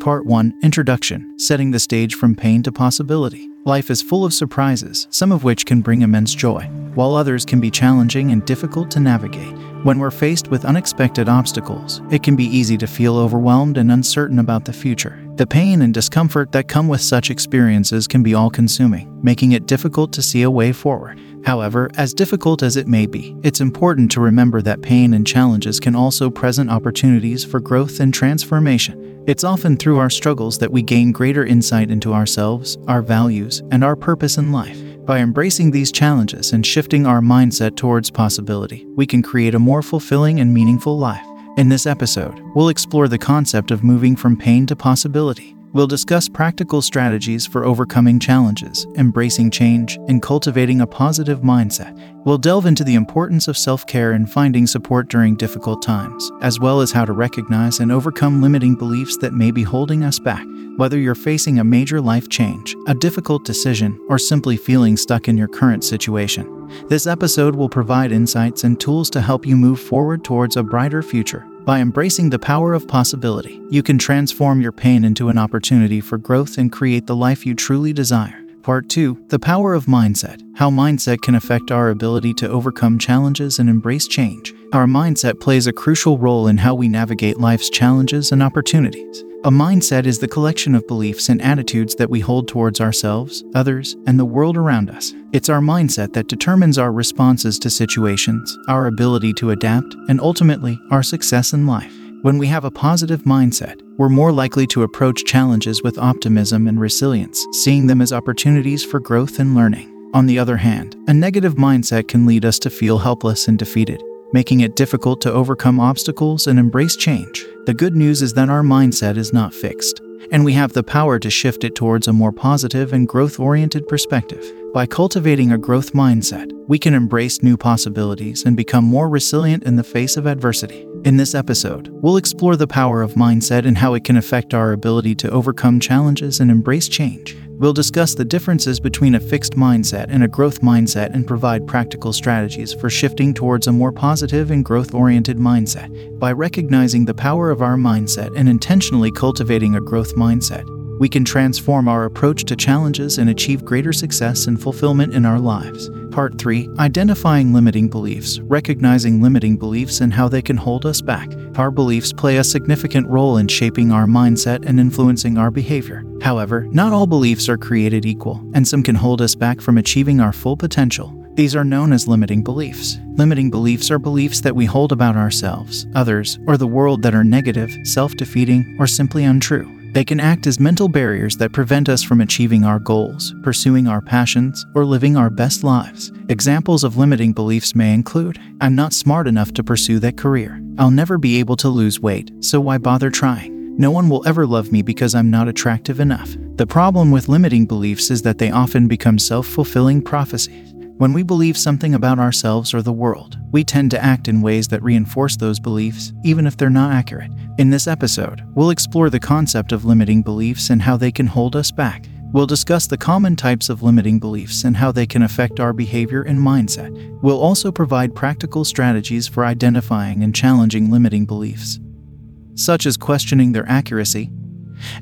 Part 1 Introduction Setting the Stage from Pain to Possibility. Life is full of surprises, some of which can bring immense joy, while others can be challenging and difficult to navigate. When we're faced with unexpected obstacles, it can be easy to feel overwhelmed and uncertain about the future. The pain and discomfort that come with such experiences can be all consuming, making it difficult to see a way forward. However, as difficult as it may be, it's important to remember that pain and challenges can also present opportunities for growth and transformation. It's often through our struggles that we gain greater insight into ourselves, our values, and our purpose in life. By embracing these challenges and shifting our mindset towards possibility, we can create a more fulfilling and meaningful life. In this episode, we'll explore the concept of moving from pain to possibility. We'll discuss practical strategies for overcoming challenges, embracing change, and cultivating a positive mindset. We'll delve into the importance of self care and finding support during difficult times, as well as how to recognize and overcome limiting beliefs that may be holding us back. Whether you're facing a major life change, a difficult decision, or simply feeling stuck in your current situation, this episode will provide insights and tools to help you move forward towards a brighter future. By embracing the power of possibility, you can transform your pain into an opportunity for growth and create the life you truly desire. Part 2 The Power of Mindset How Mindset Can Affect Our Ability to Overcome Challenges and Embrace Change. Our mindset plays a crucial role in how we navigate life's challenges and opportunities. A mindset is the collection of beliefs and attitudes that we hold towards ourselves, others, and the world around us. It's our mindset that determines our responses to situations, our ability to adapt, and ultimately, our success in life. When we have a positive mindset, we're more likely to approach challenges with optimism and resilience, seeing them as opportunities for growth and learning. On the other hand, a negative mindset can lead us to feel helpless and defeated, making it difficult to overcome obstacles and embrace change. The good news is that our mindset is not fixed, and we have the power to shift it towards a more positive and growth oriented perspective. By cultivating a growth mindset, we can embrace new possibilities and become more resilient in the face of adversity. In this episode, we'll explore the power of mindset and how it can affect our ability to overcome challenges and embrace change. We'll discuss the differences between a fixed mindset and a growth mindset and provide practical strategies for shifting towards a more positive and growth oriented mindset. By recognizing the power of our mindset and intentionally cultivating a growth mindset, we can transform our approach to challenges and achieve greater success and fulfillment in our lives. Part 3 Identifying Limiting Beliefs Recognizing limiting beliefs and how they can hold us back. Our beliefs play a significant role in shaping our mindset and influencing our behavior. However, not all beliefs are created equal, and some can hold us back from achieving our full potential. These are known as limiting beliefs. Limiting beliefs are beliefs that we hold about ourselves, others, or the world that are negative, self defeating, or simply untrue. They can act as mental barriers that prevent us from achieving our goals, pursuing our passions, or living our best lives. Examples of limiting beliefs may include I'm not smart enough to pursue that career. I'll never be able to lose weight, so why bother trying? No one will ever love me because I'm not attractive enough. The problem with limiting beliefs is that they often become self fulfilling prophecies. When we believe something about ourselves or the world, we tend to act in ways that reinforce those beliefs, even if they're not accurate. In this episode, we'll explore the concept of limiting beliefs and how they can hold us back. We'll discuss the common types of limiting beliefs and how they can affect our behavior and mindset. We'll also provide practical strategies for identifying and challenging limiting beliefs, such as questioning their accuracy,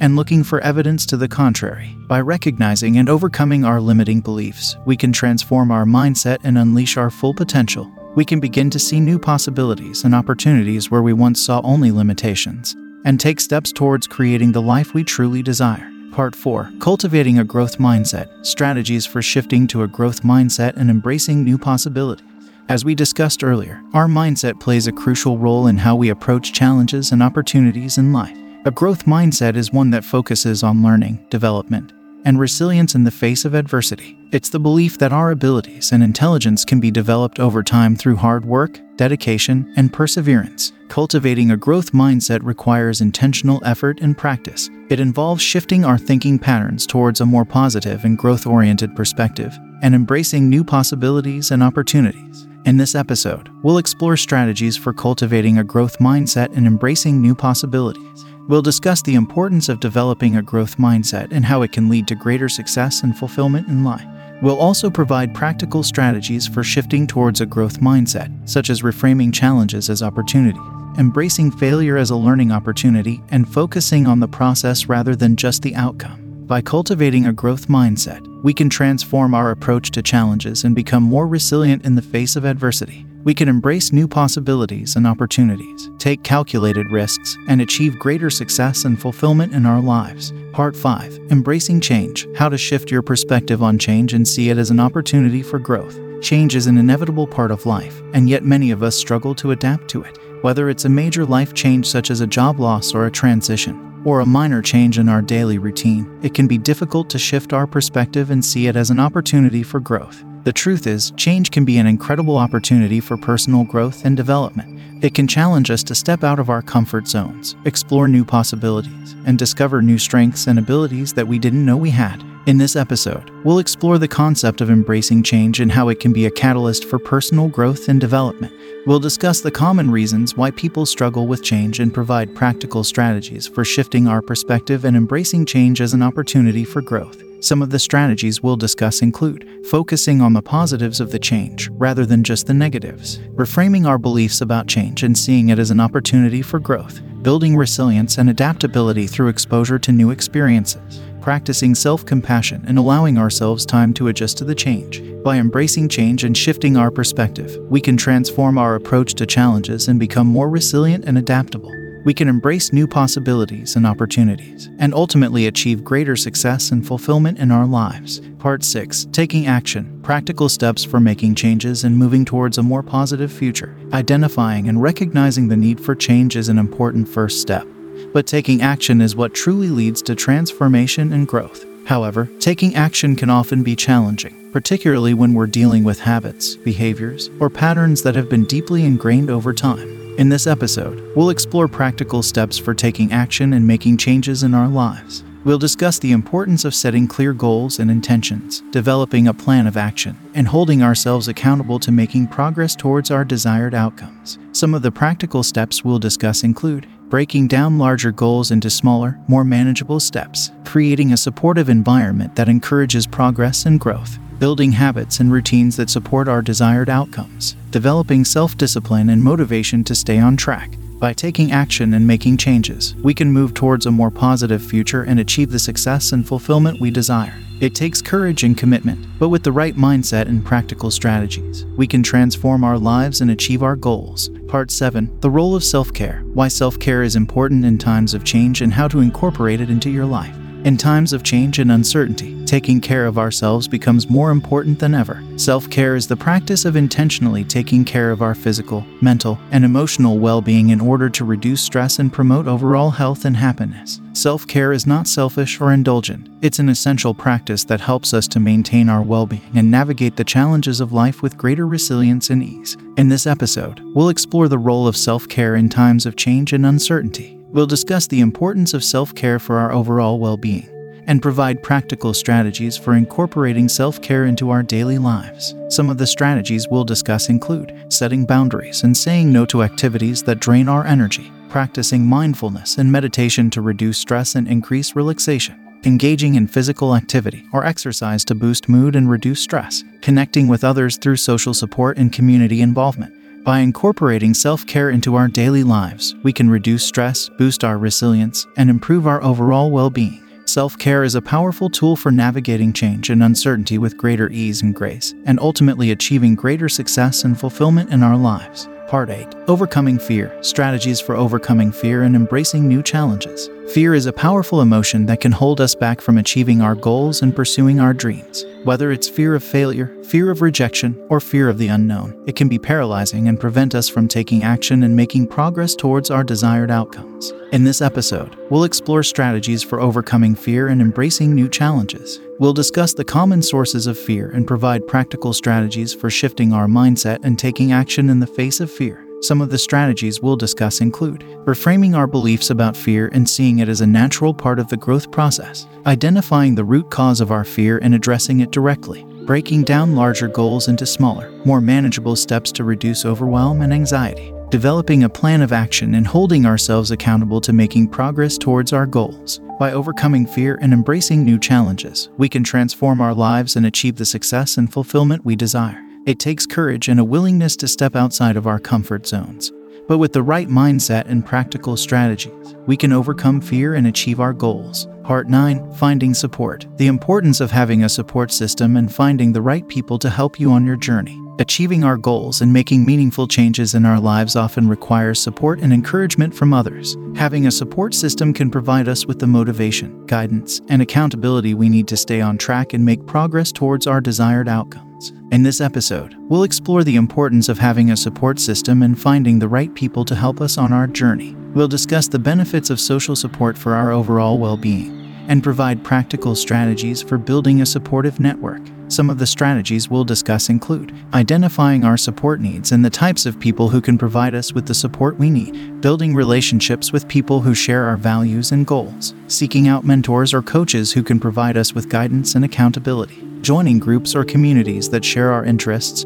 and looking for evidence to the contrary. By recognizing and overcoming our limiting beliefs, we can transform our mindset and unleash our full potential. We can begin to see new possibilities and opportunities where we once saw only limitations, and take steps towards creating the life we truly desire. Part 4 Cultivating a Growth Mindset Strategies for Shifting to a Growth Mindset and Embracing New Possibilities. As we discussed earlier, our mindset plays a crucial role in how we approach challenges and opportunities in life. A growth mindset is one that focuses on learning, development, and resilience in the face of adversity. It's the belief that our abilities and intelligence can be developed over time through hard work, dedication, and perseverance. Cultivating a growth mindset requires intentional effort and practice. It involves shifting our thinking patterns towards a more positive and growth oriented perspective and embracing new possibilities and opportunities. In this episode, we'll explore strategies for cultivating a growth mindset and embracing new possibilities. We'll discuss the importance of developing a growth mindset and how it can lead to greater success and fulfillment in life. We'll also provide practical strategies for shifting towards a growth mindset, such as reframing challenges as opportunities, embracing failure as a learning opportunity, and focusing on the process rather than just the outcome. By cultivating a growth mindset, we can transform our approach to challenges and become more resilient in the face of adversity. We can embrace new possibilities and opportunities, take calculated risks, and achieve greater success and fulfillment in our lives. Part 5 Embracing Change How to Shift Your Perspective on Change and See It as an Opportunity for Growth. Change is an inevitable part of life, and yet many of us struggle to adapt to it. Whether it's a major life change such as a job loss or a transition, or a minor change in our daily routine, it can be difficult to shift our perspective and see it as an opportunity for growth. The truth is, change can be an incredible opportunity for personal growth and development. It can challenge us to step out of our comfort zones, explore new possibilities, and discover new strengths and abilities that we didn't know we had. In this episode, we'll explore the concept of embracing change and how it can be a catalyst for personal growth and development. We'll discuss the common reasons why people struggle with change and provide practical strategies for shifting our perspective and embracing change as an opportunity for growth. Some of the strategies we'll discuss include focusing on the positives of the change rather than just the negatives, reframing our beliefs about change and seeing it as an opportunity for growth, building resilience and adaptability through exposure to new experiences, practicing self compassion and allowing ourselves time to adjust to the change. By embracing change and shifting our perspective, we can transform our approach to challenges and become more resilient and adaptable. We can embrace new possibilities and opportunities, and ultimately achieve greater success and fulfillment in our lives. Part 6 Taking Action Practical Steps for Making Changes and Moving Towards a More Positive Future. Identifying and recognizing the need for change is an important first step but taking action is what truly leads to transformation and growth. However, taking action can often be challenging, particularly when we're dealing with habits, behaviors, or patterns that have been deeply ingrained over time. In this episode, we'll explore practical steps for taking action and making changes in our lives. We'll discuss the importance of setting clear goals and intentions, developing a plan of action, and holding ourselves accountable to making progress towards our desired outcomes. Some of the practical steps we'll discuss include breaking down larger goals into smaller, more manageable steps, creating a supportive environment that encourages progress and growth, building habits and routines that support our desired outcomes, developing self discipline and motivation to stay on track. By taking action and making changes, we can move towards a more positive future and achieve the success and fulfillment we desire. It takes courage and commitment, but with the right mindset and practical strategies, we can transform our lives and achieve our goals. Part 7 The Role of Self Care Why Self Care is Important in Times of Change and How to Incorporate It into Your Life. In times of change and uncertainty, taking care of ourselves becomes more important than ever. Self care is the practice of intentionally taking care of our physical, mental, and emotional well being in order to reduce stress and promote overall health and happiness. Self care is not selfish or indulgent, it's an essential practice that helps us to maintain our well being and navigate the challenges of life with greater resilience and ease. In this episode, we'll explore the role of self care in times of change and uncertainty We'll discuss the importance of self care for our overall well being and provide practical strategies for incorporating self care into our daily lives. Some of the strategies we'll discuss include setting boundaries and saying no to activities that drain our energy, practicing mindfulness and meditation to reduce stress and increase relaxation, engaging in physical activity or exercise to boost mood and reduce stress, connecting with others through social support and community involvement by incorporating self care into our daily lives, we can reduce stress, boost our resilience, and improve our overall well being. Self care is a powerful tool for navigating change and uncertainty with greater ease and grace, and ultimately achieving greater success and fulfillment in our lives. Part 8 Overcoming Fear Strategies for Overcoming Fear and Embracing New Challenges. Fear is a powerful emotion that can hold us back from achieving our goals and pursuing our dreams. Whether it's fear of failure, fear of rejection, or fear of the unknown, it can be paralyzing and prevent us from taking action and making progress towards our desired outcomes. In this episode, we'll explore strategies for overcoming fear and embracing new challenges. We'll discuss the common sources of fear and provide practical strategies for shifting our mindset and taking action in the face of fear. Some of the strategies we'll discuss include reframing our beliefs about fear and seeing it as a natural part of the growth process, identifying the root cause of our fear and addressing it directly, breaking down larger goals into smaller, more manageable steps to reduce overwhelm and anxiety, developing a plan of action and holding ourselves accountable to making progress towards our goals. By overcoming fear and embracing new challenges, we can transform our lives and achieve the success and fulfillment we desire. It takes courage and a willingness to step outside of our comfort zones. But with the right mindset and practical strategies, we can overcome fear and achieve our goals. Part 9 Finding Support The importance of having a support system and finding the right people to help you on your journey. Achieving our goals and making meaningful changes in our lives often requires support and encouragement from others. Having a support system can provide us with the motivation, guidance, and accountability we need to stay on track and make progress towards our desired outcomes. In this episode, we'll explore the importance of having a support system and finding the right people to help us on our journey. We'll discuss the benefits of social support for our overall well being and provide practical strategies for building a supportive network. Some of the strategies we'll discuss include identifying our support needs and the types of people who can provide us with the support we need, building relationships with people who share our values and goals, seeking out mentors or coaches who can provide us with guidance and accountability, joining groups or communities that share our interests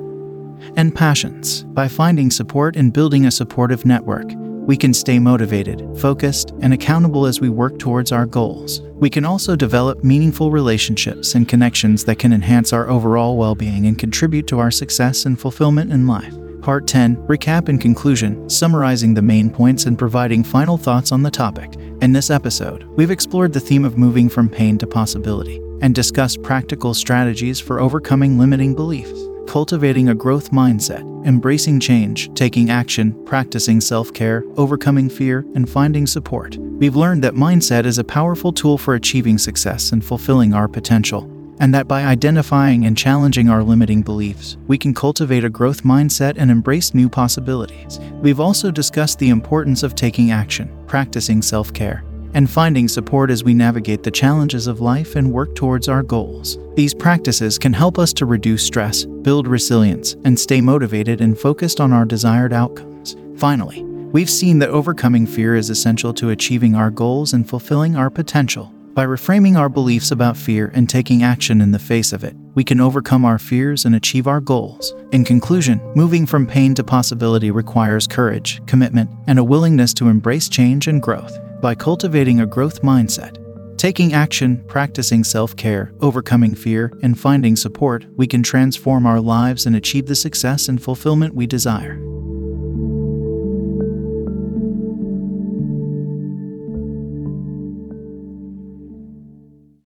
and passions. By finding support and building a supportive network, we can stay motivated, focused, and accountable as we work towards our goals. We can also develop meaningful relationships and connections that can enhance our overall well being and contribute to our success and fulfillment in life. Part 10 Recap and Conclusion, summarizing the main points and providing final thoughts on the topic. In this episode, we've explored the theme of moving from pain to possibility and discussed practical strategies for overcoming limiting beliefs cultivating a growth mindset, embracing change, taking action, practicing self care, overcoming fear, and finding support. We've learned that mindset is a powerful tool for achieving success and fulfilling our potential, and that by identifying and challenging our limiting beliefs, we can cultivate a growth mindset and embrace new possibilities. We've also discussed the importance of taking action, practicing self care, and finding support as we navigate the challenges of life and work towards our goals. These practices can help us to reduce stress, build resilience, and stay motivated and focused on our desired outcomes. Finally, we've seen that overcoming fear is essential to achieving our goals and fulfilling our potential. By reframing our beliefs about fear and taking action in the face of it, we can overcome our fears and achieve our goals. In conclusion, moving from pain to possibility requires courage, commitment, and a willingness to embrace change and growth by cultivating a growth mindset. Taking action, practicing self care, overcoming fear, and finding support, we can transform our lives and achieve the success and fulfillment we desire.